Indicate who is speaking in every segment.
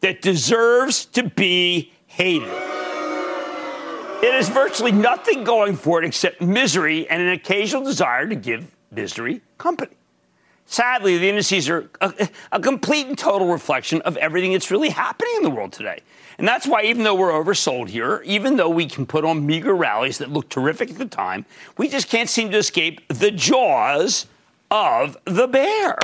Speaker 1: that deserves to be hated. It has virtually nothing going for it except misery and an occasional desire to give misery company. Sadly, the indices are a, a, complete and total reflection of everything that's really happening in the world today. And that's why, even though we're oversold here, even though we can put on meager rallies that look terrific at the time, we just can't seem to escape the jaws of the bear.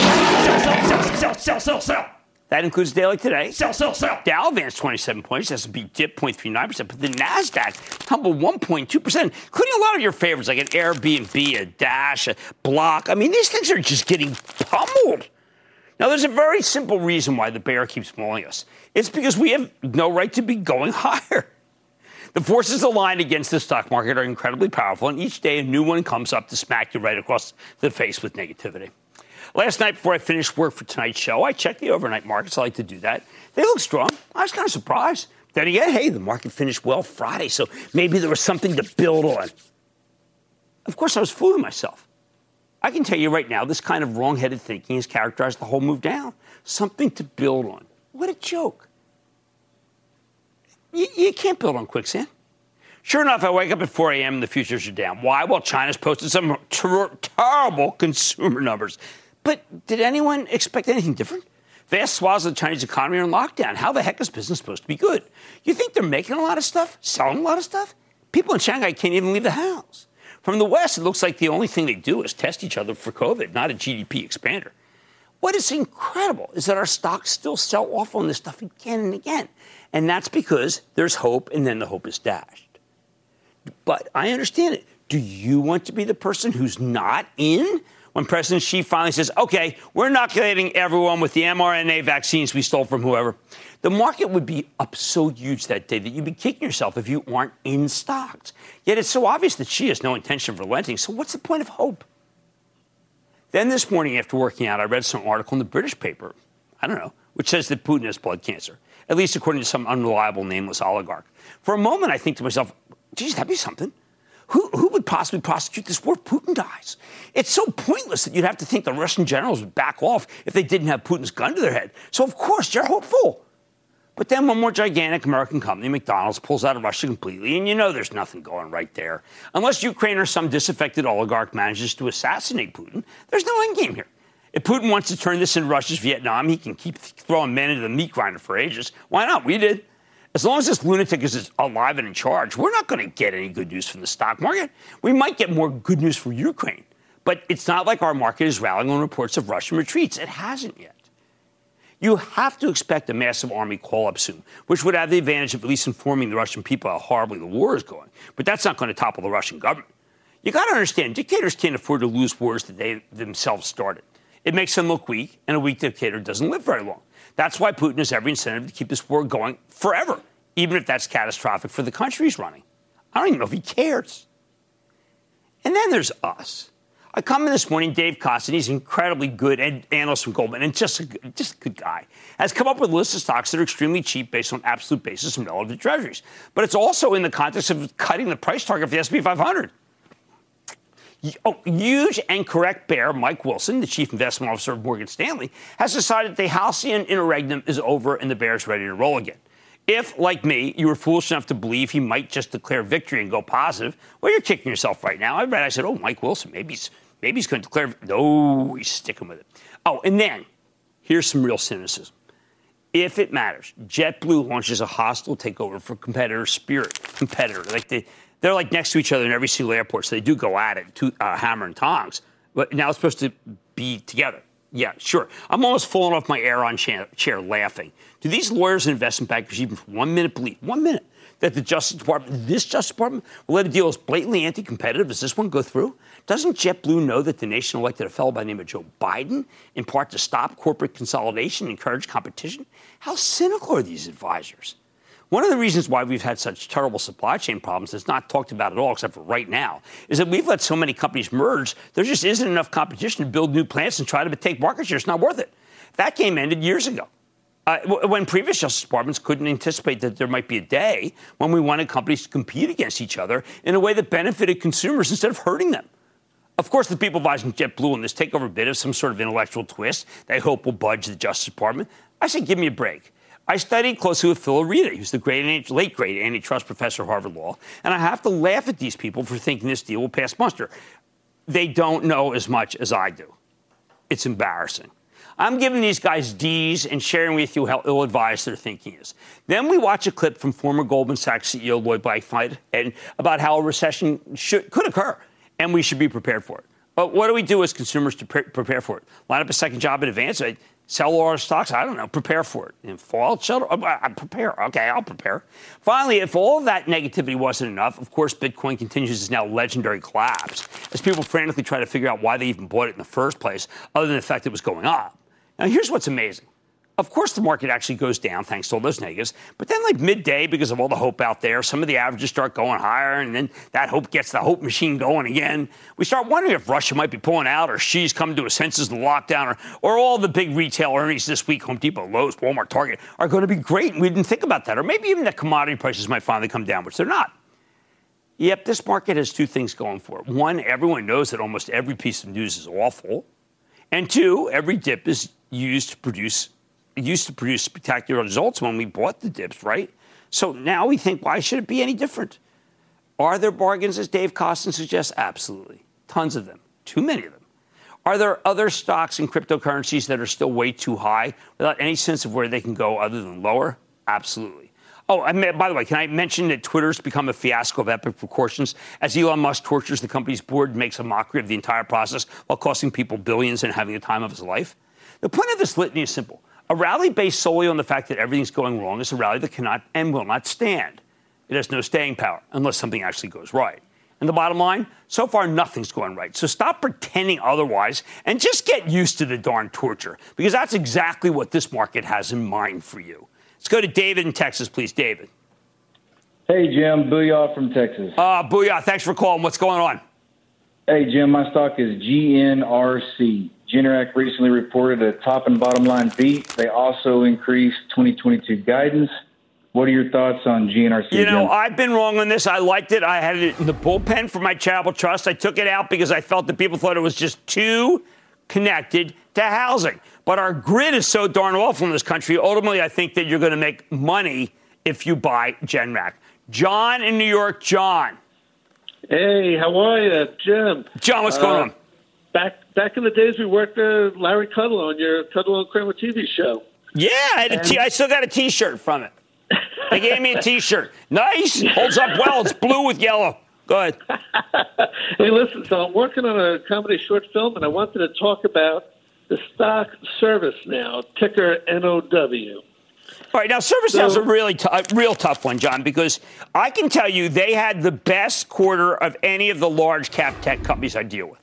Speaker 1: Sell, sell, sell, sell, sell, sell, sell. That includes daily today. Sell, sell, sell. Dow advanced 27 points. S&P dipped 0.39%, but the Nasdaq tumbled 1.2%, including a lot of your favorites like an Airbnb, a Dash, a Block. I mean, these things are just getting pummeled. Now, there's a very simple reason why the bear keeps mauling us. It's because we have no right to be going higher. The forces aligned against the stock market are incredibly powerful, and each day a new one comes up to smack you right across the face with negativity. Last night, before I finished work for tonight's show, I checked the overnight markets. I like to do that. They look strong. I was kind of surprised. Then again, hey, the market finished well Friday, so maybe there was something to build on. Of course, I was fooling myself. I can tell you right now, this kind of wrong-headed thinking has characterized the whole move down. Something to build on. What a joke. You, you can't build on quicksand. Sure enough, I wake up at 4 a.m. and the futures are down. Why? Well, China's posted some ter- terrible consumer numbers. But did anyone expect anything different? Vast swaths of the Chinese economy are in lockdown. How the heck is business supposed to be good? You think they're making a lot of stuff, selling a lot of stuff? People in Shanghai can't even leave the house. From the West, it looks like the only thing they do is test each other for COVID, not a GDP expander. What is incredible is that our stocks still sell off on this stuff again and again. And that's because there's hope and then the hope is dashed. But I understand it. Do you want to be the person who's not in? When President Xi finally says, okay, we're inoculating everyone with the mRNA vaccines we stole from whoever. The market would be up so huge that day that you'd be kicking yourself if you aren't in stocks. Yet it's so obvious that Xi has no intention of relenting, so what's the point of hope? Then this morning, after working out, I read some article in the British paper, I don't know, which says that Putin has blood cancer, at least according to some unreliable nameless oligarch. For a moment, I think to myself, geez, that'd be something. Who, who would possibly prosecute this war if Putin dies? It's so pointless that you'd have to think the Russian generals would back off if they didn't have Putin's gun to their head. So, of course, you're hopeful. But then one more gigantic American company, McDonald's, pulls out of Russia completely, and you know there's nothing going right there. Unless Ukraine or some disaffected oligarch manages to assassinate Putin, there's no end game here. If Putin wants to turn this into Russia's Vietnam, he can keep throwing men into the meat grinder for ages. Why not? We did. As long as this lunatic is alive and in charge, we're not going to get any good news from the stock market. We might get more good news for Ukraine, but it's not like our market is rallying on reports of Russian retreats. It hasn't yet. You have to expect a massive army call up soon, which would have the advantage of at least informing the Russian people how horribly the war is going. But that's not going to topple the Russian government. You got to understand, dictators can't afford to lose wars that they themselves started. It makes them look weak, and a weak dictator doesn't live very long. That's why Putin has every incentive to keep this war going forever, even if that's catastrophic for the country he's running. I don't even know if he cares. And then there's us. I come in this morning, Dave Kostin, he's incredibly good analyst from Goldman, and just a, just a good guy, has come up with a list of stocks that are extremely cheap based on absolute basis and relative treasuries. But it's also in the context of cutting the price target for the S&P 500. Oh, huge and correct bear Mike Wilson, the chief investment officer of Morgan Stanley, has decided the halcyon interregnum is over and the bear is ready to roll again. If, like me, you were foolish enough to believe he might just declare victory and go positive, well, you're kicking yourself right now. I read, I said, oh, Mike Wilson, maybe he's, maybe he's going to declare. No, he's sticking with it. Oh, and then here's some real cynicism. If it matters, JetBlue launches a hostile takeover for competitor Spirit. Competitor, like they, they're like next to each other in every single airport, so they do go at it, to, uh, hammer and tongs. But now it's supposed to be together. Yeah, sure. I'm almost falling off my Aeron chair, chair laughing. Do these lawyers and investment bankers even for one minute believe, one minute, that the Justice Department, this Justice Department, will let a deal as blatantly anti competitive as this one go through? Doesn't JetBlue know that the nation elected a fellow by the name of Joe Biden, in part to stop corporate consolidation and encourage competition? How cynical are these advisors? One of the reasons why we've had such terrible supply chain problems that's not talked about at all, except for right now, is that we've let so many companies merge, there just isn't enough competition to build new plants and try to take market share. It's not worth it. That game ended years ago. Uh, when previous justice departments couldn't anticipate that there might be a day when we wanted companies to compete against each other in a way that benefited consumers instead of hurting them. Of course, the people advising JetBlue on this takeover bid have some sort of intellectual twist they hope will budge the Justice Department. I say, give me a break. I studied closely with Phil Areeda, who's the great, late great antitrust professor at Harvard Law, and I have to laugh at these people for thinking this deal will pass muster. They don't know as much as I do. It's embarrassing. I'm giving these guys D's and sharing with you how ill advised their thinking is. Then we watch a clip from former Goldman Sachs CEO Lloyd Blankfein and about how a recession should, could occur and we should be prepared for it. But what do we do as consumers to pre- prepare for it? Line up a second job in advance? Sell all our stocks. I don't know. Prepare for it. And fall shelter. Oh, uh, I prepare. Okay, I'll prepare. Finally, if all that negativity wasn't enough, of course, Bitcoin continues its now legendary collapse as people frantically try to figure out why they even bought it in the first place, other than the fact it was going up. Now, here's what's amazing. Of course, the market actually goes down thanks to all those negatives. But then, like midday, because of all the hope out there, some of the averages start going higher, and then that hope gets the hope machine going again. We start wondering if Russia might be pulling out, or Xi's coming to a senses in the lockdown, or, or all the big retail earnings this week, Home Depot, Lowe's, Walmart, Target, are going to be great. And we didn't think about that. Or maybe even that commodity prices might finally come down, which they're not. Yep, this market has two things going for it. One, everyone knows that almost every piece of news is awful. And two, every dip is used to produce used to produce spectacular results when we bought the dips, right? So now we think, why should it be any different? Are there bargains, as Dave Kostin suggests? Absolutely. Tons of them. Too many of them. Are there other stocks and cryptocurrencies that are still way too high without any sense of where they can go other than lower? Absolutely. Oh, I mean, by the way, can I mention that Twitter's become a fiasco of epic proportions as Elon Musk tortures the company's board and makes a mockery of the entire process while costing people billions and having the time of his life? The point of this litany is simple. A rally based solely on the fact that everything's going wrong is a rally that cannot and will not stand. It has no staying power unless something actually goes right. And the bottom line, so far nothing's going right. So stop pretending otherwise and just get used to the darn torture because that's exactly what this market has in mind for you. Let's go to David in Texas, please. David.
Speaker 2: Hey, Jim. Booyah from Texas.
Speaker 1: Uh, booyah. Thanks for calling. What's going on?
Speaker 2: Hey, Jim. My stock is GNRC. Generac recently reported a top and bottom line beat. They also increased 2022 guidance. What are your thoughts on GNRC?
Speaker 1: You know, I've been wrong on this. I liked it. I had it in the bullpen for my charitable trust. I took it out because I felt that people thought it was just too connected to housing. But our grid is so darn awful in this country. Ultimately, I think that you're going to make money if you buy Generac. John in New York, John.
Speaker 3: Hey, how are you, Jim?
Speaker 1: John, what's uh, going on?
Speaker 3: Back back in the days we worked uh, Larry Kudlow on your Kudlow and Cramer TV show.
Speaker 1: Yeah, I, had a t- I still got a T-shirt from it. They gave me a T-shirt. Nice, holds up well. It's blue with yellow. Go ahead.
Speaker 3: hey, listen. So I'm working on a comedy short film, and I wanted to talk about the stock service now ticker NOW.
Speaker 1: All right, now ServiceNow is a really t- a real tough one, John, because I can tell you they had the best quarter of any of the large cap tech companies I deal with.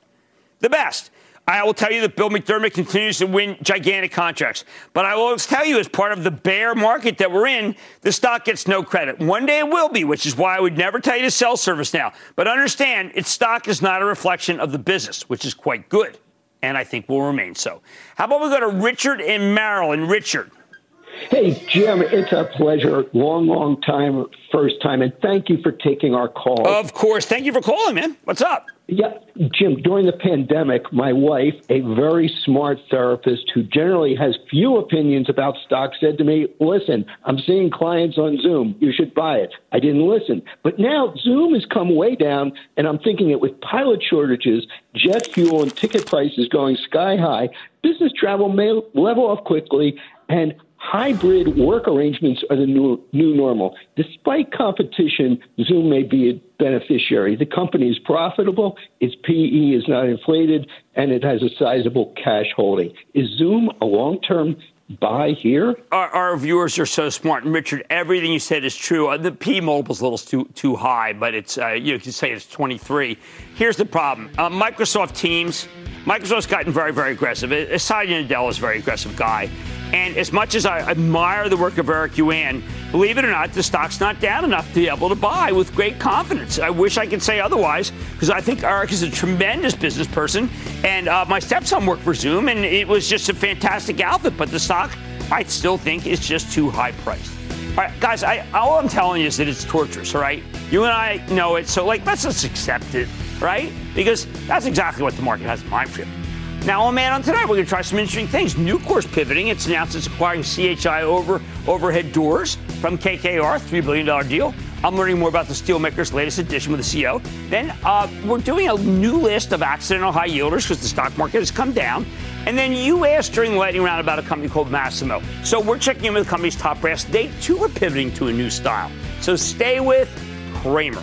Speaker 1: The best. I will tell you that Bill McDermott continues to win gigantic contracts. But I will tell you, as part of the bear market that we're in, the stock gets no credit. One day it will be, which is why I would never tell you to sell ServiceNow. But understand, its stock is not a reflection of the business, which is quite good. And I think will remain so. How about we go to Richard in Maryland? Richard.
Speaker 4: Hey, Jim, it's a pleasure. Long, long time, first time, and thank you for taking our call.
Speaker 1: Of course. Thank you for calling, man. What's up?
Speaker 4: Yeah, Jim, during the pandemic, my wife, a very smart therapist who generally has few opinions about stocks, said to me, Listen, I'm seeing clients on Zoom. You should buy it. I didn't listen. But now Zoom has come way down, and I'm thinking it with pilot shortages, jet fuel, and ticket prices going sky high, business travel may level off quickly, and hybrid work arrangements are the new, new normal. Despite competition, Zoom may be a beneficiary. The company is profitable, its PE is not inflated, and it has a sizable cash holding. Is Zoom a long term buy here?
Speaker 1: Our, our, viewers are so smart. And Richard, everything you said is true. Uh, the P multiple is a little too, too high, but it's uh, you can say it's 23. Here's the problem uh, Microsoft Teams. Microsoft's gotten very, very aggressive. Satya Nadella is a very aggressive guy. And as much as I admire the work of Eric Yuan, believe it or not, the stock's not down enough to be able to buy with great confidence. I wish I could say otherwise because I think Eric is a tremendous business person. And uh, my stepson worked for Zoom, and it was just a fantastic outfit. But the stock, I still think, is just too high priced. All right, guys, I, all I'm telling you is that it's torturous, all right? You and I know it, so like, let's just accept it, right? Because that's exactly what the market has in mind for you. Now, on Man on Tonight, we're going to try some interesting things. Nucor's pivoting. It's announced it's acquiring CHI over overhead doors from KKR, $3 billion deal. I'm learning more about the steelmaker's latest edition with the CEO. Then uh, we're doing a new list of accidental high yielders because the stock market has come down. And then you asked during the lightning round about a company called Masimo. So we're checking in with the company's top brass. They too are pivoting to a new style. So stay with Cramer.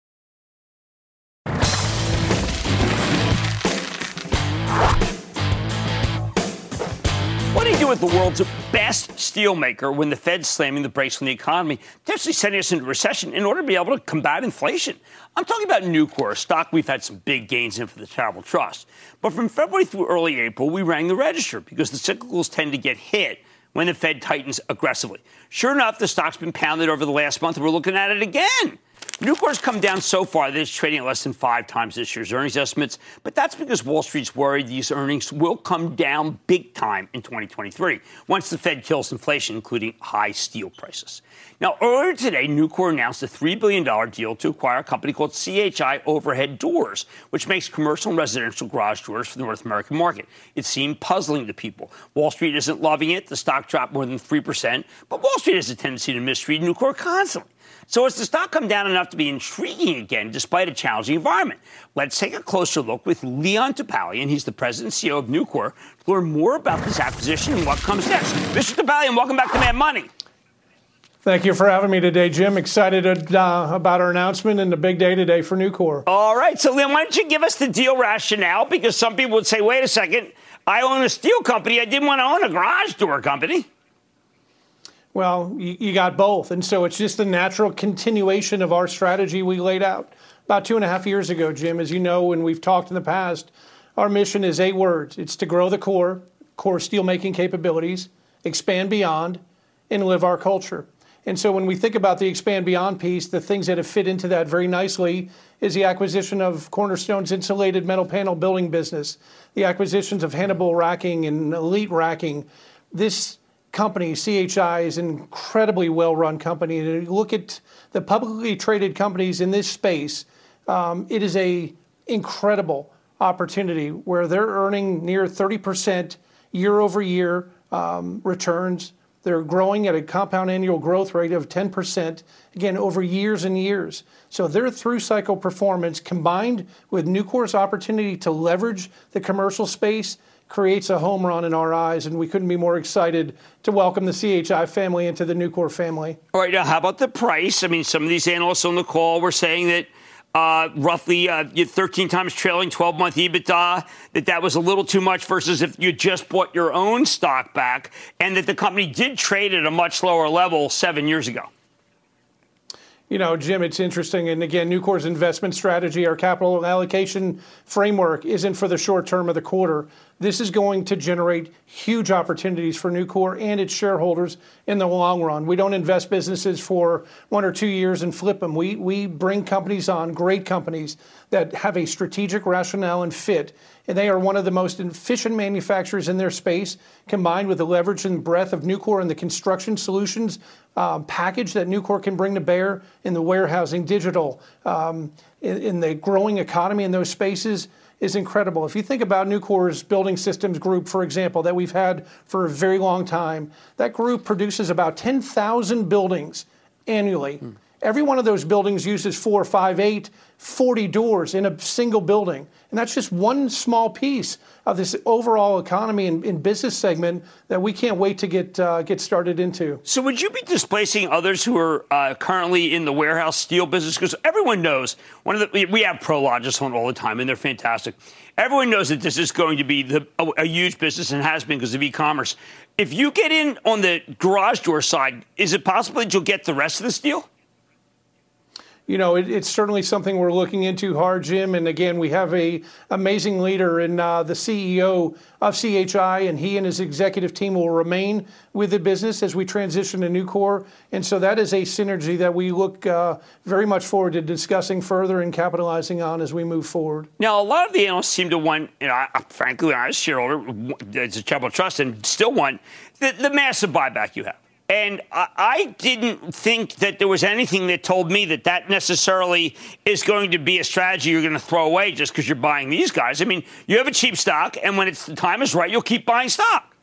Speaker 1: What do you do with the world's best steelmaker when the Fed's slamming the brakes on the economy, potentially sending us into recession in order to be able to combat inflation? I'm talking about Nucor, a stock we've had some big gains in for the Charitable Trust. But from February through early April, we rang the register because the cyclicals tend to get hit when the Fed tightens aggressively. Sure enough, the stock's been pounded over the last month, and we're looking at it again. Nucor's come down so far that it's trading at less than five times this year's earnings estimates, but that's because Wall Street's worried these earnings will come down big time in 2023 once the Fed kills inflation, including high steel prices. Now, earlier today, Nucor announced a $3 billion deal to acquire a company called CHI Overhead Doors, which makes commercial and residential garage doors for the North American market. It seemed puzzling to people. Wall Street isn't loving it. The stock dropped more than 3%, but Wall Street has a tendency to misread Nucor constantly. So has the stock come down enough to be intriguing again despite a challenging environment? Let's take a closer look with Leon Topalian. He's the president and CEO of Nucor to learn more about this acquisition and what comes next. Mr. Topalian, welcome back to Mad Money.
Speaker 5: Thank you for having me today, Jim. Excited uh, about our announcement and the big day today for Nucor.
Speaker 1: All right. So, Leon, why don't you give us the deal rationale? Because some people would say, wait a second, I own a steel company. I didn't want to own a garage door company.
Speaker 5: Well, you, you, got both. And so it's just the natural continuation of our strategy we laid out about two and a half years ago, Jim. As you know, and we've talked in the past, our mission is eight words it's to grow the core, core steelmaking capabilities, expand beyond, and live our culture. And so when we think about the expand beyond piece, the things that have fit into that very nicely is the acquisition of Cornerstone's insulated metal panel building business, the acquisitions of Hannibal Racking and Elite Racking. This company, CHI, is an incredibly well run company. And if you look at the publicly traded companies in this space, um, it is a incredible opportunity where they're earning near 30% year over year um, returns. They're growing at a compound annual growth rate of 10%, again, over years and years. So their through cycle performance combined with Nucor's opportunity to leverage the commercial space creates a home run in our eyes, and we couldn't be more excited to welcome the CHI family into the Nucor family.
Speaker 1: All right, now how about the price? I mean, some of these analysts on the call were saying that uh, roughly uh, 13 times trailing 12 month EBITDA, that that was a little too much versus if you just bought your own stock back, and that the company did trade at a much lower level seven years ago.
Speaker 5: You know, Jim, it's interesting. And again, Nucor's investment strategy, our capital allocation framework isn't for the short term of the quarter. This is going to generate huge opportunities for Nucor and its shareholders in the long run. We don't invest businesses for one or two years and flip them. We, we bring companies on, great companies, that have a strategic rationale and fit. And they are one of the most efficient manufacturers in their space, combined with the leverage and breadth of Nucor and the construction solutions um, package that Nucor can bring to bear in the warehousing, digital, um, in, in the growing economy in those spaces is incredible. If you think about Nucor's building systems group, for example, that we've had for a very long time, that group produces about 10,000 buildings annually. Hmm. Every one of those buildings uses four, five, eight, 40 doors in a single building. And that's just one small piece of this overall economy and, and business segment that we can't wait to get uh, get started into.
Speaker 1: So, would you be displacing others who are uh, currently in the warehouse steel business? Because everyone knows one of the we have Prologis on all the time, and they're fantastic. Everyone knows that this is going to be the, a, a huge business and has been because of e-commerce. If you get in on the garage door side, is it possible that you'll get the rest of the steel?
Speaker 5: You know, it, it's certainly something we're looking into hard, Jim. And again, we have a amazing leader in uh, the CEO of CHI, and he and his executive team will remain with the business as we transition to Nucor. And so that is a synergy that we look uh, very much forward to discussing further and capitalizing on as we move forward.
Speaker 1: Now, a lot of the analysts seem to want, you know, frankly, I was a shareholder, it's a Charitable Trust, and still want the, the massive buyback you have. And I didn't think that there was anything that told me that that necessarily is going to be a strategy you're going to throw away just because you're buying these guys. I mean, you have a cheap stock, and when it's the time is right, you'll keep buying stock.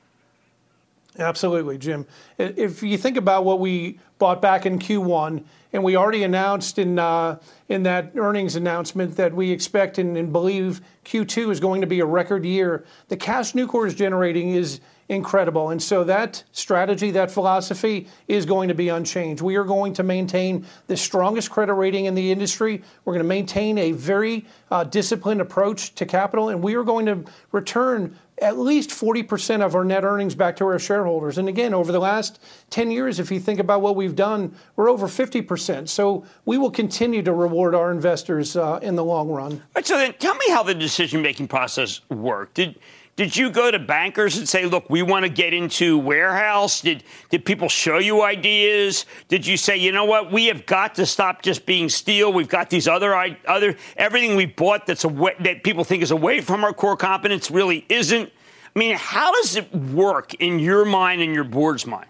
Speaker 5: Absolutely, Jim. If you think about what we bought back in Q1, and we already announced in uh, in that earnings announcement that we expect and, and believe Q2 is going to be a record year. The cash Nucor is generating is incredible. And so that strategy, that philosophy is going to be unchanged. We are going to maintain the strongest credit rating in the industry. We're going to maintain a very uh, disciplined approach to capital, and we are going to return at least 40% of our net earnings back to our shareholders. And again, over the last 10 years, if you think about what we've done, we're over 50%. So we will continue to reward our investors uh, in the long run. All
Speaker 1: right, so then tell me how the decision making process worked. Did did you go to bankers and say, look, we want to get into warehouse? Did, did people show you ideas? Did you say, you know what, we have got to stop just being steel. We've got these other, other everything we bought that's away, that people think is away from our core competence really isn't. I mean, how does it work in your mind and your board's mind?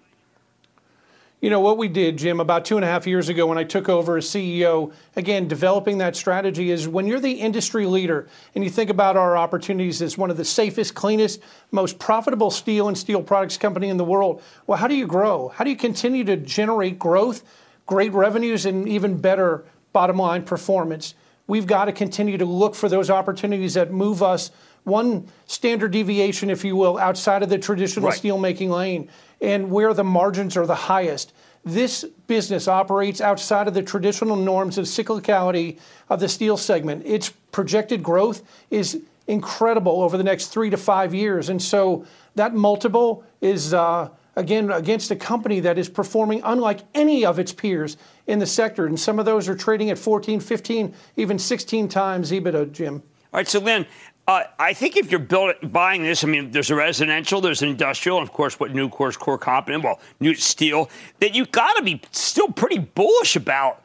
Speaker 5: You know, what we did, Jim, about two and a half years ago when I took over as CEO, again, developing that strategy is when you're the industry leader and you think about our opportunities as one of the safest, cleanest, most profitable steel and steel products company in the world, well, how do you grow? How do you continue to generate growth, great revenues, and even better bottom line performance? We've got to continue to look for those opportunities that move us one standard deviation, if you will, outside of the traditional right. steelmaking lane and where the margins are the highest. This business operates outside of the traditional norms of cyclicality of the steel segment. Its projected growth is incredible over the next three to five years. And so that multiple is, uh, again, against a company that is performing unlike any of its peers in the sector. And some of those are trading at 14, 15, even 16 times EBITDA, Jim.
Speaker 1: All right, so Lynn, uh, I think if you're buying this, I mean, there's a residential, there's an industrial, and of course, what Nucor's core competent, well, new steel, that you've got to be still pretty bullish about.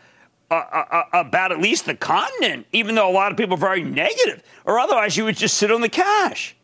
Speaker 1: Uh, uh, uh, about at least the continent, even though a lot of people are very negative, or otherwise you would just sit on the cash.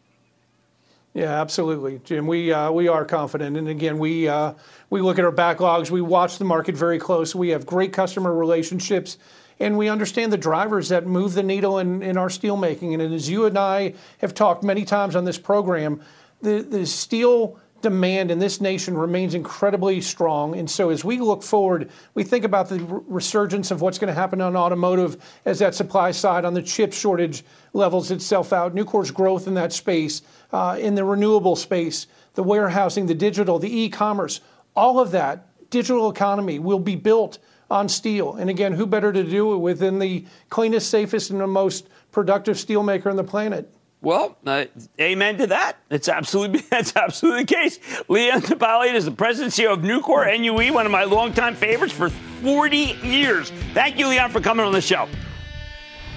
Speaker 5: Yeah, absolutely, Jim. We uh, we are confident, and again, we uh, we look at our backlogs. We watch the market very close. We have great customer relationships and we understand the drivers that move the needle in, in our steel making. And as you and I have talked many times on this program, the, the steel demand in this nation remains incredibly strong. And so as we look forward, we think about the resurgence of what's going to happen on automotive as that supply side on the chip shortage levels itself out, Nucor's growth in that space, uh, in the renewable space, the warehousing, the digital, the e-commerce, all of that digital economy will be built on steel. And again, who better to do it within the cleanest, safest, and the most productive steelmaker on the planet?
Speaker 1: Well, uh, amen to that. It's absolutely that's absolutely the case. Leon Topalian is the president CEO of Nucor NUE, one of my longtime favorites for 40 years. Thank you, Leon, for coming on the show.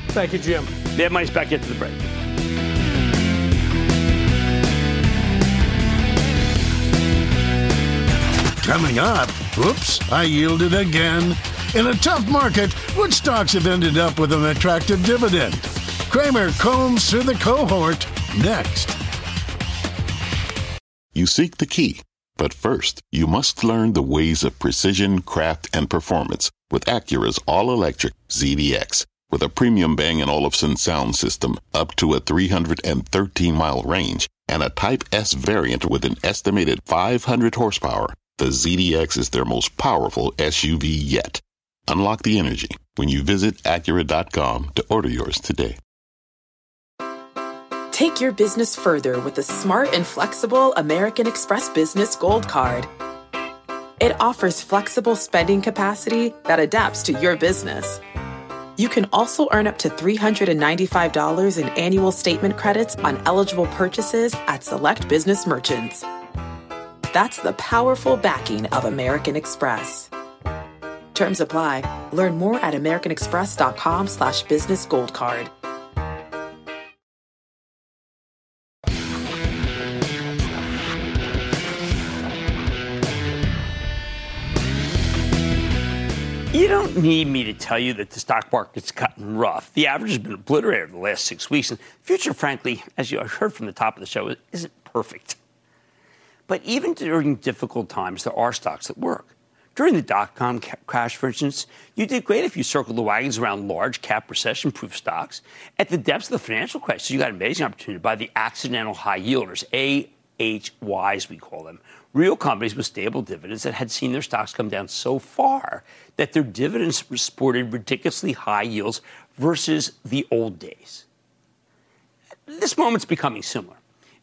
Speaker 5: Thank you, Jim.
Speaker 1: Mad Money's back into the break.
Speaker 6: Coming up, whoops, I yielded again. In a tough market, which stocks have ended up with an attractive dividend? Cramer combs through the cohort next.
Speaker 7: You seek the key, but first, you must learn the ways of precision, craft, and performance with Acura's all electric ZDX. With a premium Bang & Olufsen sound system up to a 313 mile range and a Type S variant with an estimated 500 horsepower, the ZDX is their most powerful SUV yet. Unlock the energy when you visit Acura.com to order yours today.
Speaker 8: Take your business further with the smart and flexible American Express Business Gold Card. It offers flexible spending capacity that adapts to your business. You can also earn up to $395 in annual statement credits on eligible purchases at select business merchants. That's the powerful backing of American Express. Terms apply. Learn more at americanexpress.com slash business gold card.
Speaker 1: You don't need me to tell you that the stock market's gotten rough. The average has been obliterated the last six weeks, and the future, frankly, as you heard from the top of the show, isn't perfect. But even during difficult times, there are stocks that work. During the dot com ca- crash, for instance, you did great if you circled the wagons around large cap recession proof stocks. At the depths of the financial crisis, you got an amazing opportunity to buy the accidental high yielders, AHYs, we call them, real companies with stable dividends that had seen their stocks come down so far that their dividends sported ridiculously high yields versus the old days. This moment's becoming similar.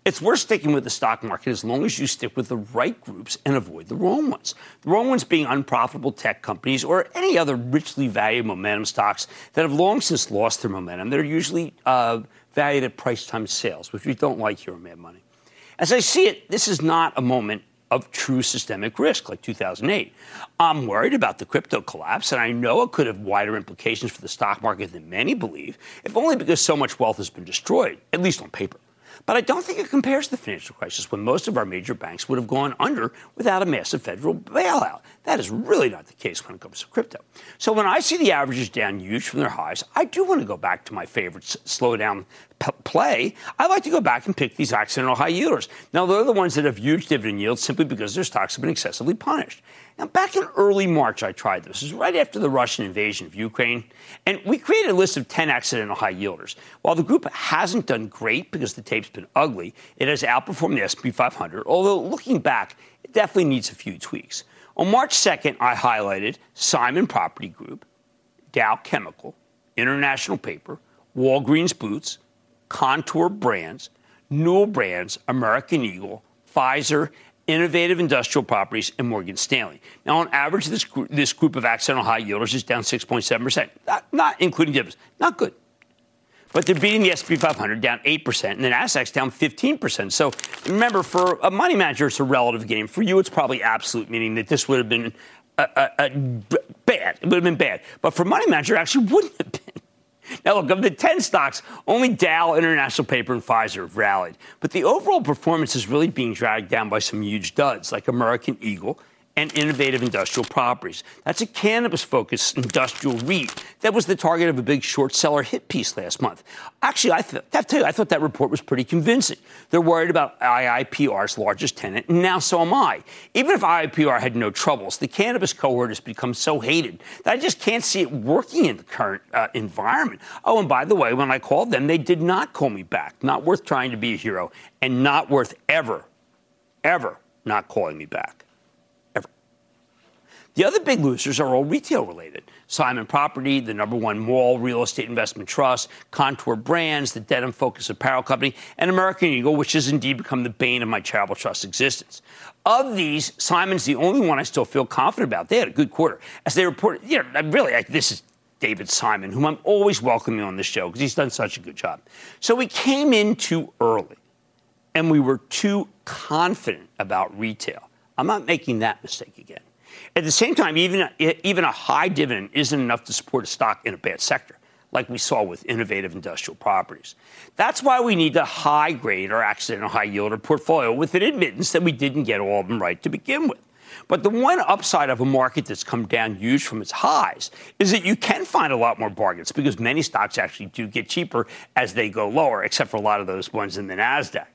Speaker 1: It's worth sticking with the stock market as long as you stick with the right groups and avoid the wrong ones. The wrong ones being unprofitable tech companies or any other richly valued momentum stocks that have long since lost their momentum. They're usually uh, valued at price times sales, which we don't like here on Mad Money. As I see it, this is not a moment of true systemic risk like 2008. I'm worried about the crypto collapse, and I know it could have wider implications for the stock market than many believe, if only because so much wealth has been destroyed, at least on paper. But I don't think it compares to the financial crisis when most of our major banks would have gone under without a massive federal bailout. That is really not the case when it comes to crypto. So when I see the averages down huge from their highs, I do want to go back to my favorite slowdown p- play. I like to go back and pick these accidental high yielders. Now, they're the ones that have huge dividend yields simply because their stocks have been excessively punished. Now, back in early March, I tried this. This is right after the Russian invasion of Ukraine. And we created a list of 10 accidental high yielders. While the group hasn't done great because the tape's been ugly, it has outperformed the S&P 500, although looking back, it definitely needs a few tweaks. On March 2nd, I highlighted Simon Property Group, Dow Chemical, International Paper, Walgreens Boots, Kontoor Brands, Newell Brands, American Eagle, Pfizer, Innovative Industrial Properties, and Morgan Stanley. Now, on average, this, gr- this group of accidental high yielders is down 6.7%, not, not including dividends. Not good. But they're beating the S&P 500 down 8%, and the Nasdaq's down 15%. So remember, for a money manager, it's a relative game. For you, it's probably absolute, meaning that this would have been a, a, a bad. It would have been bad. But for money manager, it actually wouldn't have been. Now, look, of the 10 stocks, only Dow, International Paper, and Pfizer have rallied. But the overall performance is really being dragged down by some huge duds like American Eagle and innovative industrial properties. That's a cannabis focused industrial REIT that was the target of a big short seller hit piece last month. Actually, I, th- I, tell you, I thought that report was pretty convincing. They're worried about IIPR's largest tenant, and now so am I. Even if IIPR had no troubles, the cannabis cohort has become so hated that I just can't see it working in the current uh, environment. Oh, and by the way, when I called them, they did not call me back. Not worth trying to be a hero, and not worth ever, ever not calling me back. The other big losers are all retail related. Simon Property, the number one mall real estate investment trust, Kontoor Brands, the denim focused apparel company, and American Eagle, which has indeed become the bane of my charitable trust existence. Of these, Simon's the only one I still feel confident about. They had a good quarter. As they reported, you know, really, I, this is David Simon, whom I'm always welcoming on this show because he's done such a good job. So we came in too early and we were too confident about retail. I'm not making that mistake again. At the same time, even even a high dividend isn't enough to support a stock in a bad sector, like we saw with innovative industrial properties. That's why we need to high grade our accidental high yielder portfolio with an admittance that we didn't get all of them right to begin with. But the one upside of a market that's come down huge from its highs is that you can find a lot more bargains because many stocks actually do get cheaper as they go lower, except for a lot of those ones in the NASDAQ.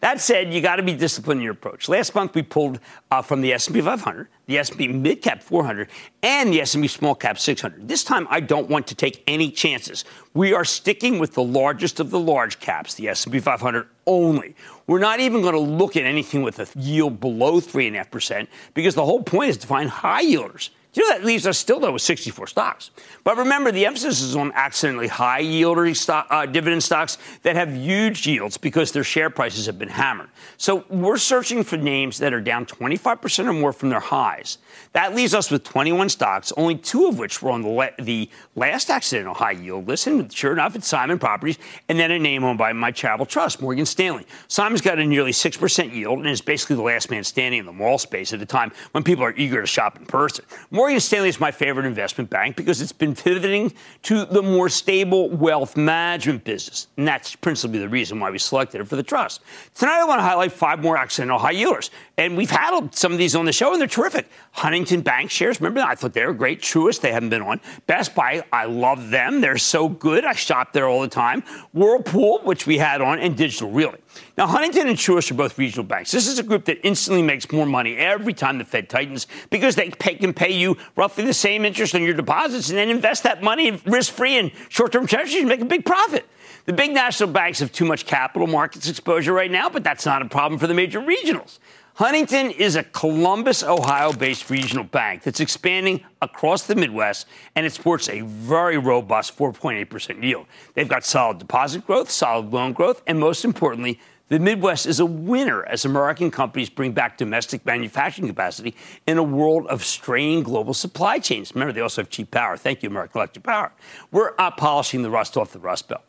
Speaker 1: That said, you got to be disciplined in your approach. Last month we pulled uh, from the S&P 500, the S&P Mid Cap 400, and the S&P Small Cap 600. This time I don't want to take any chances. We are sticking with the largest of the large caps, the S&P 500 only. We're not even going to look at anything with a yield below three and a half percent because the whole point is to find high yielders. You know, that leaves us still, though, with 64 stocks. But remember, the emphasis is on accidentally high yielding stock, uh, dividend stocks that have huge yields because their share prices have been hammered. So we're searching for names that are down 25% or more from their highs. That leaves us with 21 stocks, only two of which were on the, the last accidental high yield list. And sure enough, it's Simon Properties, and then a name owned by my charitable trust, Morgan Stanley. Simon's got a nearly 6% yield and is basically the last man standing in the mall space at a time when people are eager to shop in person. Morgan Stanley is my favorite investment bank because it's been pivoting to the more stable wealth management business. And that's principally the reason why we selected it for the trust. Tonight, I want to highlight five more accidental high yielders. And we've had some of these on the show, and they're terrific. Huntington Bank shares, remember, I thought they were great. Truist, they haven't been on. Best Buy, I love them. They're so good. I shop there all the time. Whirlpool, which we had on, and Digital Realty. Now, Huntington and Truist are both regional banks. This is a group that instantly makes more money every time the Fed tightens because they pay, can pay you roughly the same interest on your deposits and then invest that money risk free in short term treasuries and make a big profit. The big national banks have too much capital markets exposure right now, but that's not a problem for the major regionals. Huntington is a Columbus, Ohio based regional bank that's expanding across the Midwest, and it sports a very robust 4.8% yield. They've got solid deposit growth, solid loan growth, and most importantly, The Midwest is a winner as American companies bring back domestic manufacturing capacity in a world of strained global supply chains. Remember, they also have cheap power. Thank you, American Electric Power. We're polishing the rust off the Rust Belt.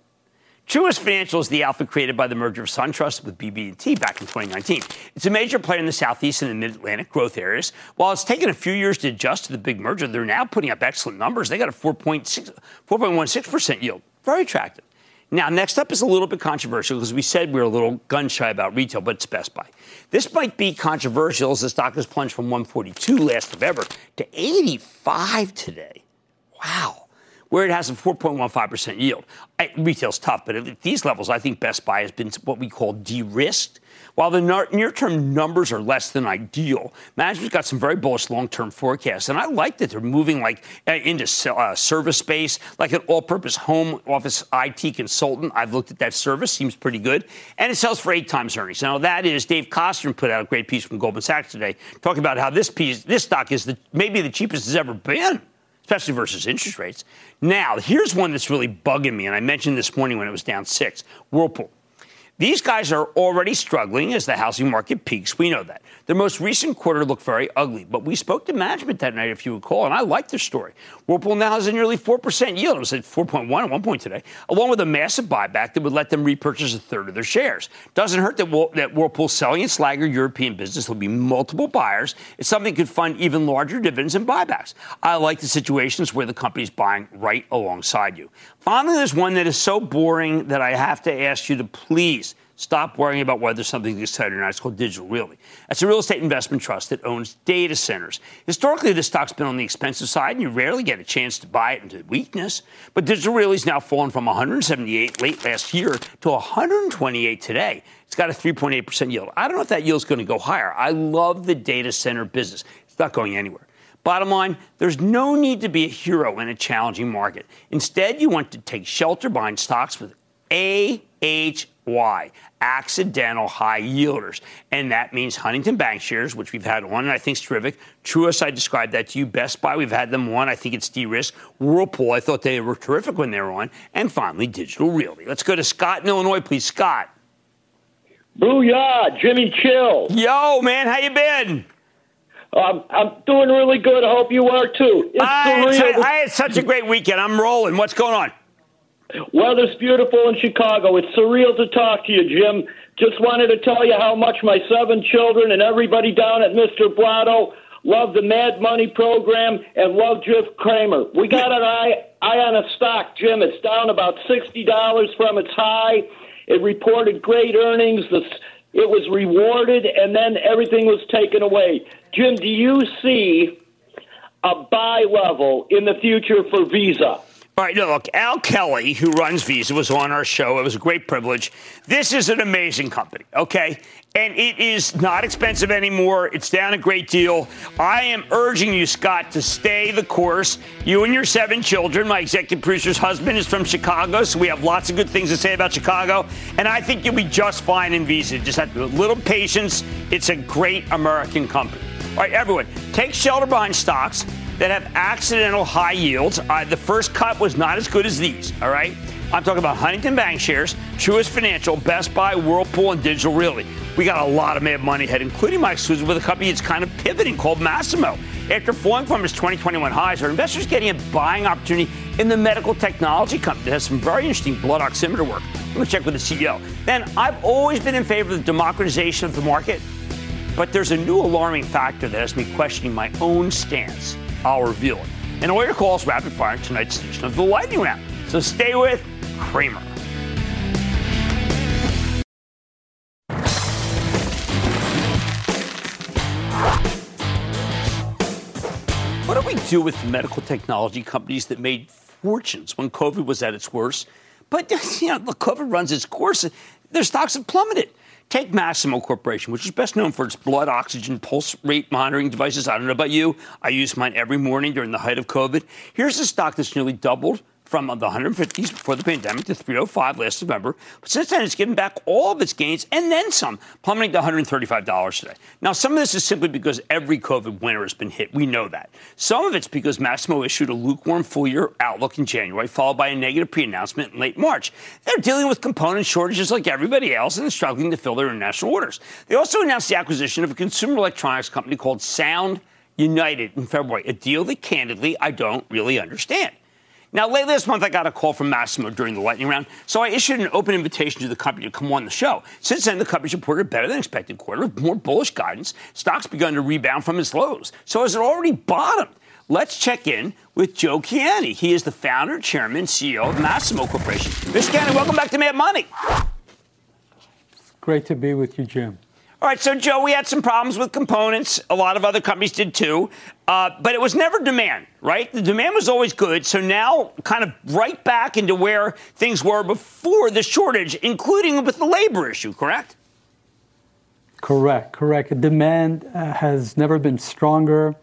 Speaker 1: Truist Financial is the alpha created by the merger of SunTrust with BB&T back in 2019. It's a major player in the Southeast and the Mid-Atlantic growth areas. While it's taken a few years to adjust to the big merger, they're now putting up excellent numbers. They got a 4.16% yield. Very attractive. Now, next up is a little bit controversial because we said we were a little gun shy about retail, but it's Best Buy. This might be controversial as the stock has plunged from 142 last November to 85 today. Wow where it has a 4.15% yield. Retail's tough, but at these levels, I think Best Buy has been what we call de risked. While the near term numbers are less than ideal, management's got some very bullish long term forecasts. And I like that they're moving like uh, into uh, service space, like an all purpose home office IT consultant. I've looked at that service, seems pretty good. And it sells for eight times earnings. Now, that is Dave Kostin put out a great piece from Goldman Sachs today talking about how this piece, this stock is the, maybe the cheapest it's ever been especially versus interest rates. Now, here's one that's really bugging me, and I mentioned this morning when it was down six Whirlpool. These guys are already struggling as the housing market peaks. We know that. Their most recent quarter looked very ugly, but we spoke to management that night, if you recall, and I like their story. Whirlpool now has a nearly 4% yield. It was at 4.1 at one point today, along with a massive buyback that would let them repurchase a third of their shares. Doesn't hurt that, that Whirlpool's selling its laggard European business. There'll be multiple buyers. It's something that could fund even larger dividends and buybacks. I like the situations where the company's buying right alongside you. Finally, there's one that is so boring that I have to ask you to please Stop worrying about whether something's exciting or not. It's called Digital Realty. That's a real estate investment trust that owns data centers. Historically, this stock's been on the expensive side, and you rarely get a chance to buy it into weakness. But Digital Realty's now fallen from 178 late last year to 128 today. It's got a 3.8% yield. I don't know if that yield's going to go higher. I love the data center business. It's not going anywhere. Bottom line, there's no need to be a hero in a challenging market. Instead, you want to take shelter behind stocks with AHY, accidental high yielders. And that means Huntington Bancshares, which we've had one, and I think is terrific. Truist, I described that to you. Best Buy, we've had them one. I think it's de-risk. Whirlpool, I thought they were terrific when they were on. And finally, Digital Realty. Let's go to Scott in Illinois, please. Scott.
Speaker 9: Booyah, Jimmy Chill.
Speaker 1: Yo, man, how you been?
Speaker 9: Um, I'm doing really good. I hope you are too.
Speaker 1: I had, I had such a great weekend. I'm rolling. What's going on?
Speaker 9: Weather's beautiful in Chicago. It's surreal to talk to you, Jim. Just wanted to tell you how much my seven children and everybody down at Mr. Blotto love the Mad Money program and love Jeff Cramer. We got an eye, eye on a stock, Jim. It's down about $60 from its high. It reported great earnings. It was rewarded, and then everything was taken away. Jim, do you see a buy level in the future for Visa?
Speaker 1: All right, look, Al Kelly, who runs Visa, was on our show. It was a great privilege. This is an amazing company, okay? And it is not expensive anymore. It's down a great deal. I am urging you, Scott, to stay the course. You and your seven children. My executive producer's husband is from Chicago, so we have lots of good things to say about Chicago. And I think you'll be just fine in Visa. Just have a little patience. It's a great American company. All right, everyone, take shelter behind stocks that have accidental high yields. Uh, the first cut was not as good as these, all right? I'm talking about Huntington Bancshares, Truist Financial, Best Buy, Whirlpool, and Digital Realty. We got a lot of mad money ahead, including my exclusive with a company that's kind of pivoting called Masimo. After falling from its 2021 highs, are investors getting a buying opportunity in the medical technology company that has some very interesting blood oximeter work? Let me check with the CEO. Then, I've always been in favor of the democratization of the market, but there's a new alarming factor that has me questioning my own stance. Reveal it. And all your calls rapid fire in tonight's edition of the Lightning Round. So stay with Cramer. What do we do with medical technology companies that made fortunes when COVID was at its worst? But you know, the COVID runs its course. Their stocks have plummeted. Take Masimo Corporation, which is best known for its blood oxygen pulse rate monitoring devices. I don't know about you. I use mine every morning during the height of COVID. Here's a stock that's nearly doubled from the 150s before the pandemic to 305 last November. But since then, it's given back all of its gains and then some, plummeting to $135 today. Now, some of this is simply because every COVID winter has been hit. We know that. Some of it's because Masimo issued a lukewarm full year outlook in January, followed by a negative pre announcement in late March. They're dealing with component shortages like everybody else and struggling to fill their international orders. They also announced the acquisition of a consumer electronics company called Sound United in February, a deal that candidly I don't really understand. Now, late last month, I got a call from Masimo during the lightning round, so I issued an open invitation to the company to come on the show. Since then, the company's reported a better than expected quarter with more bullish guidance. Stock's begun to rebound from its lows. So has it already bottomed? Let's check in with Joe Kiani. He is the founder, chairman, CEO of Masimo Corporation. Mr. Kiani, welcome back to Mad Money.
Speaker 10: Great to be with you, Jim.
Speaker 1: All right, so Joe, we had some problems with components. A lot of other companies did too. Uh, but it was never demand, right? The demand was always good. So now, kind of right back into where things were before the shortage, including with the labor issue, correct?
Speaker 10: Correct, correct. Demand uh, has never been stronger,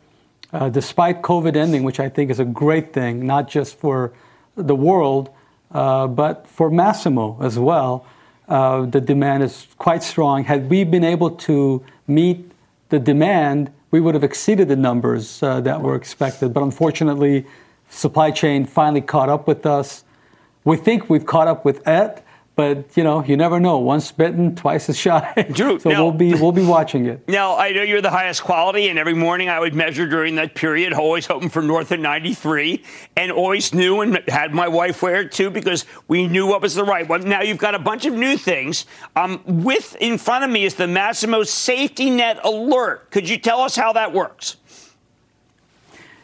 Speaker 10: uh, despite COVID ending, which I think is a great thing, not just for the world, uh, but for Masimo as well uh, the demand is quite strong. Had we been able to meet the demand, we would have exceeded the numbers uh, that were expected. But unfortunately, supply chain finally caught up with us. We think we've caught up with it, but you know, you never know. Once bitten, twice as shy.
Speaker 1: Drew,
Speaker 10: so
Speaker 1: now,
Speaker 10: we'll be we'll be watching it.
Speaker 1: Now I know you're the highest quality, and every morning I would measure during that period, always hoping for north of 93, and always knew and had my wife wear it too because we knew what was the right one. Now you've got a bunch of new things. Um, with in front of me is the Masimo Safety Net Alert. Could you tell us how that works?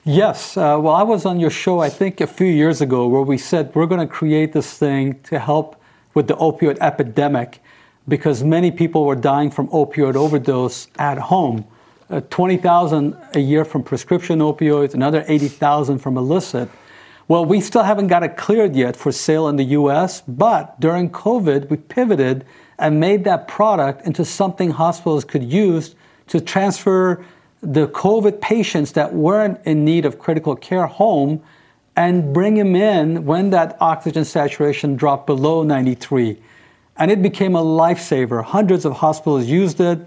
Speaker 10: Yes. Uh, well, I was on your show, I think, a few years ago, where we said we're going to create this thing to help with the opioid epidemic because many people were dying from opioid overdose at home. Uh, 20,000 a year from prescription opioids, another 80,000 from illicit. Well, we still haven't got it cleared yet for sale in the US, but during COVID, we pivoted and made that product into something hospitals could use to transfer the COVID patients that weren't in need of critical care home and bring him in when that oxygen saturation dropped below 93. And it became a lifesaver. Hundreds of hospitals used it.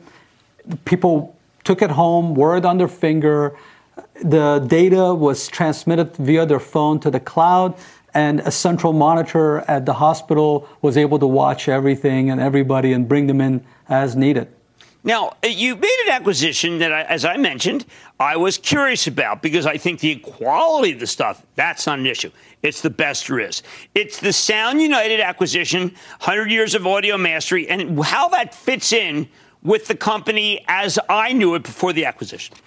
Speaker 10: People took it home, wore it on their finger. The data was transmitted via their phone to the cloud, and a central monitor at the hospital was able to watch everything and everybody and bring them in as needed.
Speaker 1: Now, uh, you made an acquisition that, I, as I mentioned, I was curious about because I think the quality of the stuff, that's not an issue. It's the best there is. It's the Sound United acquisition, 100 years of audio mastery, and how that fits in with the company as I knew it before the acquisition.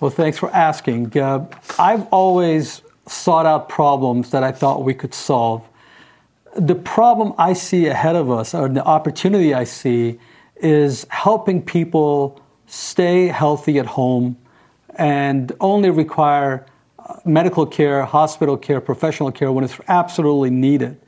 Speaker 10: Well, thanks for asking. Uh, I've always sought out problems that I thought we could solve. The problem I see ahead of us, or the opportunity I see, is helping people stay healthy at home and only require uh, medical care, hospital care, professional care when it's absolutely needed.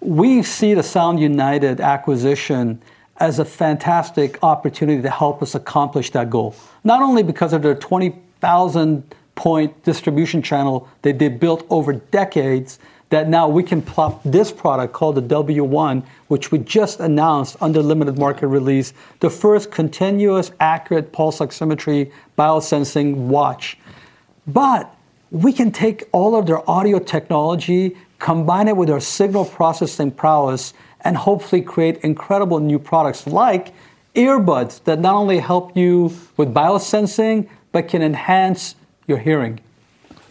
Speaker 10: We see the Sound United acquisition as a fantastic opportunity to help us accomplish that goal. Not only because of their 20,000 point distribution channel that they built over decades, that now we can plop this product called the W1, which we just announced under limited market release, the first continuous accurate pulse oximetry biosensing watch. But we can take all of their audio technology, combine it with our signal processing prowess, and hopefully create incredible new products like earbuds that not only help you with biosensing, but can enhance your hearing.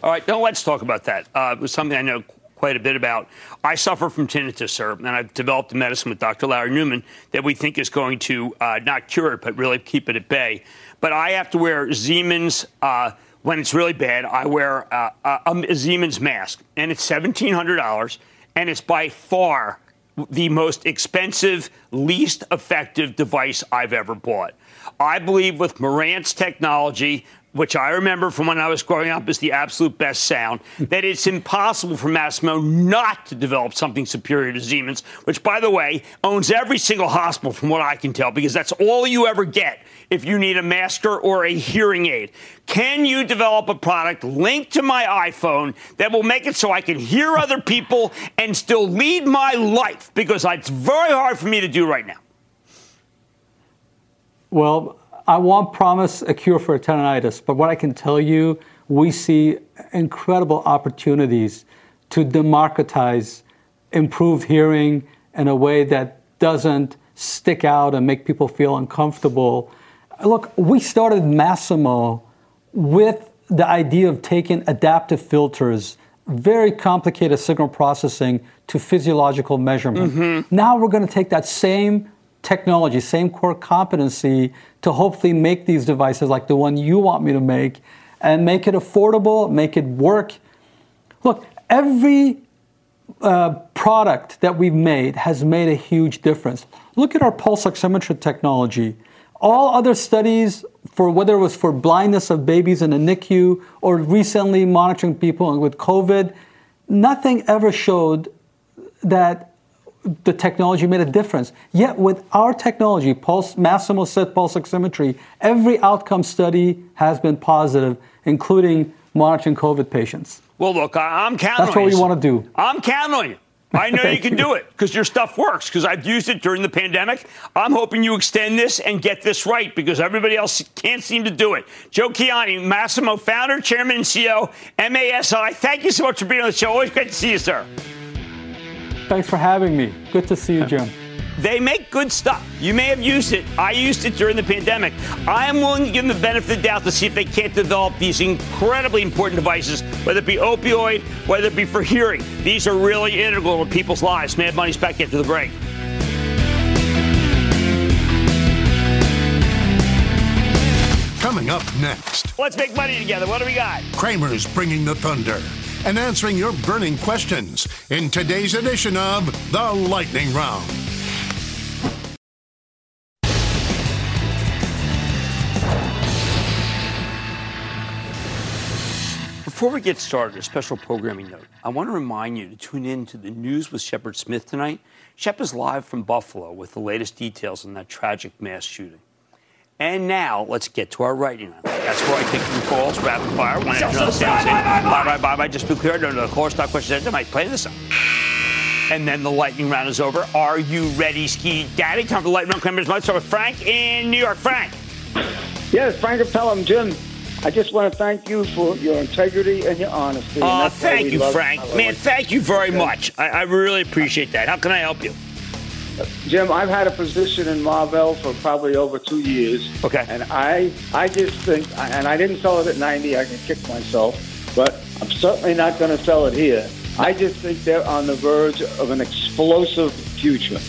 Speaker 1: All right, now let's talk about that. Uh, it was something I know quite a bit about. I suffer from tinnitus, sir, and I've developed a medicine with Dr. Larry Newman that we think is going to uh, not cure it, but really keep it at bay. But I have to wear Siemens. Uh, when it's really bad, I wear uh, a Siemens mask, and it's $1,700, and it's by far the most expensive, least effective device I've ever bought. I believe with Marantz technology, which I remember from when I was growing up is the absolute best sound, hmm. that it's impossible for Masimo not to develop something superior to Siemens, which, by the way, owns every single hospital from what I can tell, because that's all you ever get if you need a master or a hearing aid. Can you develop a product linked to my iPhone that will make it so I can hear other people and still lead my life? Because it's very hard for me to do right now.
Speaker 10: Well, I won't promise a cure for tendonitis, but what I can tell you, we see incredible opportunities to democratize improved hearing in a way that doesn't stick out and make people feel uncomfortable. Look, we started Masimo with the idea of taking adaptive filters, very complicated signal processing, to physiological measurement. Mm-hmm. Now we're going to take that same technology, same core competency to hopefully make these devices like the one you want me to make and make it affordable, make it work. Look, every uh, product that we've made has made a huge difference. Look at our pulse oximetry technology. All other studies, for whether it was for blindness of babies in a NICU or recently monitoring people with COVID, nothing ever showed that the technology made a difference. Yet with our technology, pulse, Masimo SET pulse oximetry, every outcome study has been positive, including monitoring COVID patients.
Speaker 1: Well, look, I'm counting.
Speaker 10: That's what we want to do.
Speaker 1: I'm counting on you. I know you can do it because your stuff works. Because I've used it during the pandemic. I'm hoping you extend this and get this right because everybody else can't seem to do it. Joe Kiani, Masimo, founder, chairman, and CEO, MASI. Thank you so much for being on the show. Always great to see you, sir.
Speaker 10: Thanks for having me. Good to see you, Jim.
Speaker 1: They make good stuff. You may have used it. I used it during the pandemic. I am willing to give them the benefit of the doubt to see if they can't develop these incredibly important devices, whether it be opioid, whether it be for hearing. These are really integral to people's lives. Mad Money's back after the break.
Speaker 6: Coming up next.
Speaker 1: Let's make money together. What do we got?
Speaker 6: Cramer's bringing the thunder and answering your burning questions in today's edition of The Lightning Round.
Speaker 1: Before we get started, a special programming note. I want to remind you to tune in to the news with Shepard Smith tonight. Shep is live from Buffalo with the latest details on that tragic mass shooting. And now let's get to our writing round. That's where I take your calls, rapid fire. One after another. Bye, bye, bye, bye. Just be clear. No, no, core stock questions. I might play this up. And then the lightning round is over. Are you ready, Ski Daddy? Time for the lightning round. Cramer's Let's start with Frank in New York. Frank.
Speaker 11: Yes, Frank Appellum. Jim, I just want to thank you for your integrity and your honesty.
Speaker 1: Oh, thank you, Frank. Man, thank you very okay. much. I, I really appreciate that. How can I help you?
Speaker 11: Jim, I've had a position in Marvell for probably over two years.
Speaker 1: Okay.
Speaker 11: And I, I just think, and I didn't sell it at 90. I can kick myself, but I'm certainly not going to sell it here. I just think they're on the verge of an explosive future.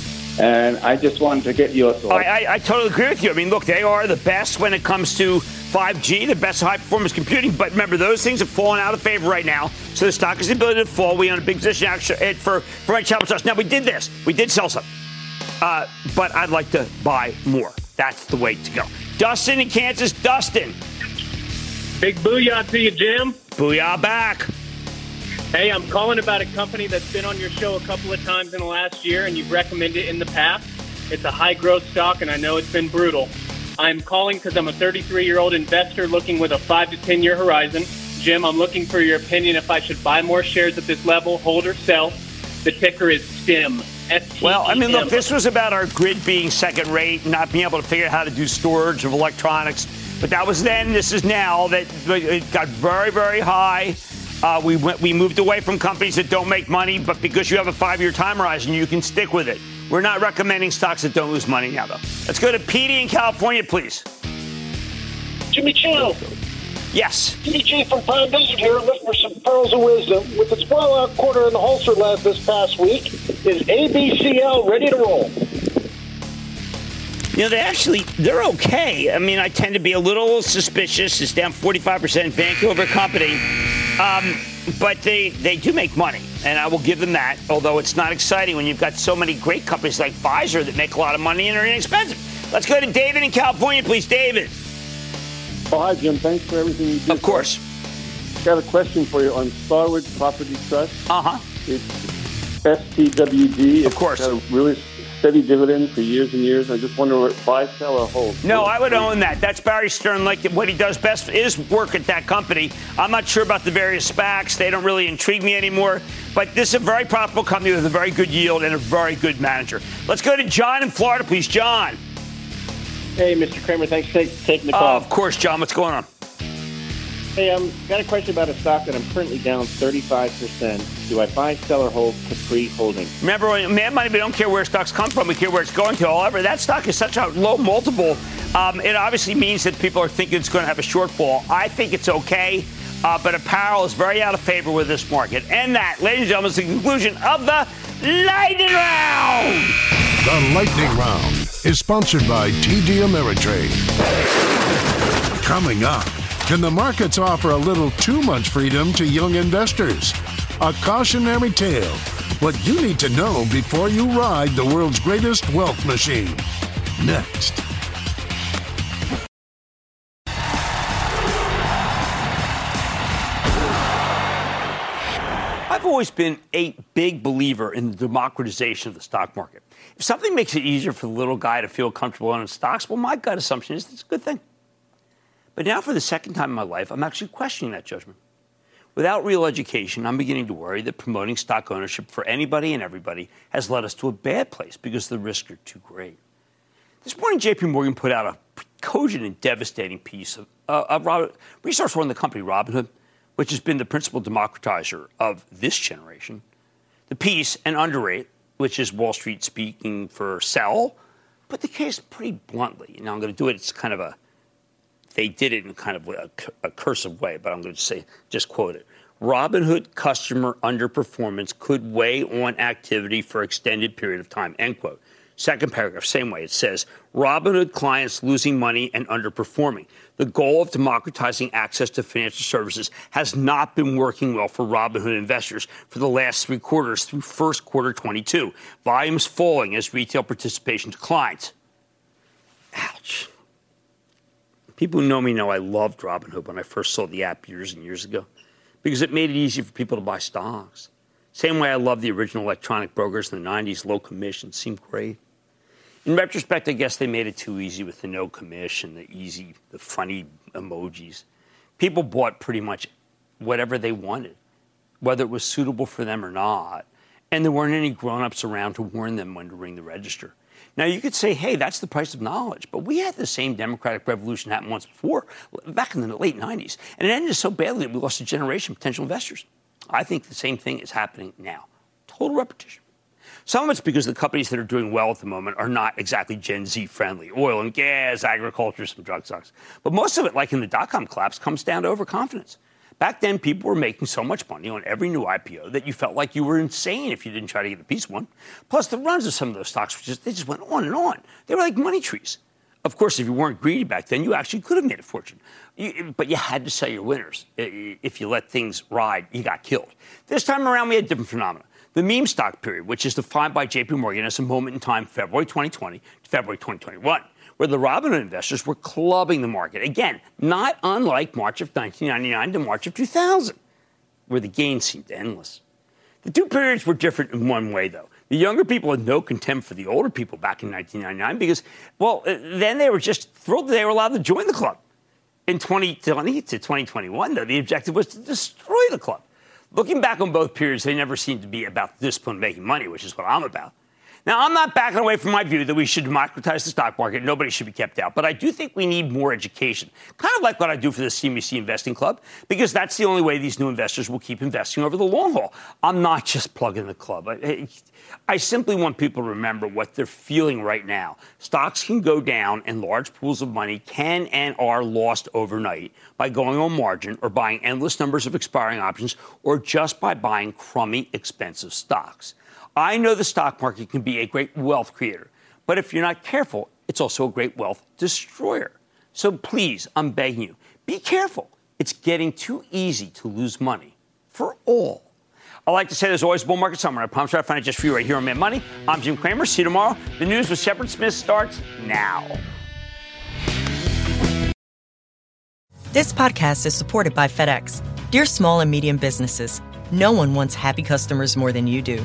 Speaker 11: And I just wanted to get your thoughts.
Speaker 1: I, I, I totally agree with you. I mean, look, they are the best when it comes to 5G, the best high performance computing. But remember, those things have fallen out of favor right now. So the stock has the ability to fall. We own a big position actually for, for right channel stocks. Now, we did this. We did sell some. Uh, but I'd like to buy more. That's the way to go. Dustin in Kansas. Dustin.
Speaker 12: Big booyah to you, Jim.
Speaker 1: Booyah back.
Speaker 12: Hey, I'm calling about a company that's been on your show a couple of times in the last year, and you've recommended it in the past. It's a high growth stock, and I know it's been brutal. I'm calling because I'm a 33 year old investor looking with a 5 to 10 year horizon. Jim, I'm looking for your opinion if I should buy more shares at this level, hold or sell. The ticker is STEM.
Speaker 1: Well, I mean, look, this was about our grid being second rate, not being able to figure out how to do storage of electronics. But that was then. This is now that it got very, very high. Uh, we went, we moved away from companies that don't make money, but because you have a five-year time horizon, you can stick with it. We're not recommending stocks that don't lose money now, though. Let's go to Petey in California, please.
Speaker 13: Jimmy Chill.
Speaker 1: Yes.
Speaker 13: PG from Pine Desert here, looking for some pearls of wisdom. With its blowout quarter in the holster last this past week, is ABCL ready to roll?
Speaker 1: You know, they actually they're okay. I mean, I tend to be a little suspicious. It's down 45%. Vancouver company, um, but they they do make money, and I will give them that. Although it's not exciting when you've got so many great companies like Pfizer that make a lot of money and are inexpensive. Let's go to David in California, please, David.
Speaker 14: Oh, hi, Jim. Thanks for everything you do.
Speaker 1: Of course.
Speaker 14: Got a question for you on Starwood Property Trust.
Speaker 1: Uh huh.
Speaker 14: It's STWD.
Speaker 1: Of course.
Speaker 14: Got a really steady dividend for years and years. I just wonder what buy, sell, or hold.
Speaker 1: No, I would own that. That's Barry Stern. Like what he does best is work at that company. I'm not sure about the various SPACs. They don't really intrigue me anymore. But this is a very profitable company with a very good yield and a very good manager. Let's go to John in Florida, please. John.
Speaker 15: Hey, Mr. Cramer. Thanks for taking the
Speaker 1: Uh,
Speaker 15: call.
Speaker 1: of course, John. What's going on?
Speaker 15: Hey, um, got a question about a stock that I'm currently down 35%. Do I buy, sell, or hold Capri Holdings?
Speaker 1: Remember, when Mad Money, we don't care where stocks come from, we care where it's going to. However, that stock is such a low multiple, um, it obviously means that people are thinking it's going to have a shortfall. I think it's okay, uh, but apparel is very out of favor with this market. And that, ladies and gentlemen, is the conclusion of the Lightning Round.
Speaker 6: The Lightning Round is sponsored by TD Ameritrade. Coming up, can the markets offer a little too much freedom to young investors? A cautionary tale. What you need to know before you ride the world's greatest wealth machine. Next.
Speaker 1: I've always been a big believer in the democratization of the stock market. If something makes it easier for the little guy to feel comfortable owning stocks, well, my gut assumption is it's a good thing. But now, for the second time in my life, I'm actually questioning that judgment. Without real education, I'm beginning to worry that promoting stock ownership for anybody and everybody has led us to a bad place because the risks are too great. This morning, JP Morgan put out a cogent and devastating piece of, uh, of Robert, resource one the company, Robinhood, which has been the principal democratizer of this generation. The piece, and underrate, which is Wall Street speaking for sell, put the case pretty bluntly. Now I'm going to do it. It's kind of a they did it in kind of a, a cursive way, but I'm going to say just quote it. Robinhood customer underperformance could weigh on activity for extended period of time. End quote. Second paragraph, same way. It says Robinhood clients losing money and underperforming. The goal of democratizing access to financial services has not been working well for Robinhood investors for the last three quarters through first quarter 22. Volumes falling as retail participation declines. Ouch. People who know me know I loved Robinhood when I first saw the app years and years ago because it made it easy for people to buy stocks. Same way I loved the original electronic brokers in the 90s, low commission seemed great. In retrospect, I guess they made it too easy with the no commission, the easy, the funny emojis. People bought pretty much whatever they wanted, whether it was suitable for them or not. And there weren't any grown ups around to warn them when to ring the register. Now, you could say, hey, that's the price of knowledge. But we had the same democratic revolution happen once before, back in the late 90s. And it ended so badly that we lost a generation of potential investors. I think the same thing is happening now. Total repetition. Some of it's because the companies that are doing well at the moment are not exactly Gen Z friendly oil and gas, agriculture, some drug stocks. But most of it, like in the dot com collapse, comes down to overconfidence. Back then, people were making so much money on every new IPO that you felt like you were insane if you didn't try to get a piece of one. Plus, the runs of some of those stocks, just, they just went on and on. They were like money trees. Of course, if you weren't greedy back then, you actually could have made a fortune. You, but you had to sell your winners. If you let things ride, you got killed. This time around, we had a different phenomena. The meme stock period, which is defined by JP Morgan as a moment in time, February 2020 to February 2021 where the Robinhood investors were clubbing the market. Again, not unlike March of 1999 to March of 2000, where the gains seemed endless. The two periods were different in one way, though. The younger people had no contempt for the older people back in 1999 because, well, uh, then they were just thrilled that they were allowed to join the club. In 2020 to 2021, though, the objective was to destroy the club. Looking back on both periods, they never seemed to be about discipline making money, which is what I'm about. Now, I'm not backing away from my view that we should democratize the stock market. Nobody should be kept out. But I do think we need more education, kind of like what I do for the CNBC Investing Club, because that's the only way these new investors will keep investing over the long haul. I'm not just plugging the club. I, I simply want people to remember what they're feeling right now. Stocks can go down, and large pools of money can and are lost overnight by going on margin or buying endless numbers of expiring options or just by buying crummy, expensive stocks. I know the stock market can be a great wealth creator, but if you're not careful, it's also a great wealth destroyer. So please, I'm begging you, be careful. It's getting too easy to lose money for all. I like to say there's always a bull market somewhere. I promise I'll find it just for you right here on Mad Money. I'm Jim Cramer. See you tomorrow. The news with Shepard Smith starts now.
Speaker 16: This podcast is supported by FedEx. Dear small and medium businesses, no one wants happy customers more than you do.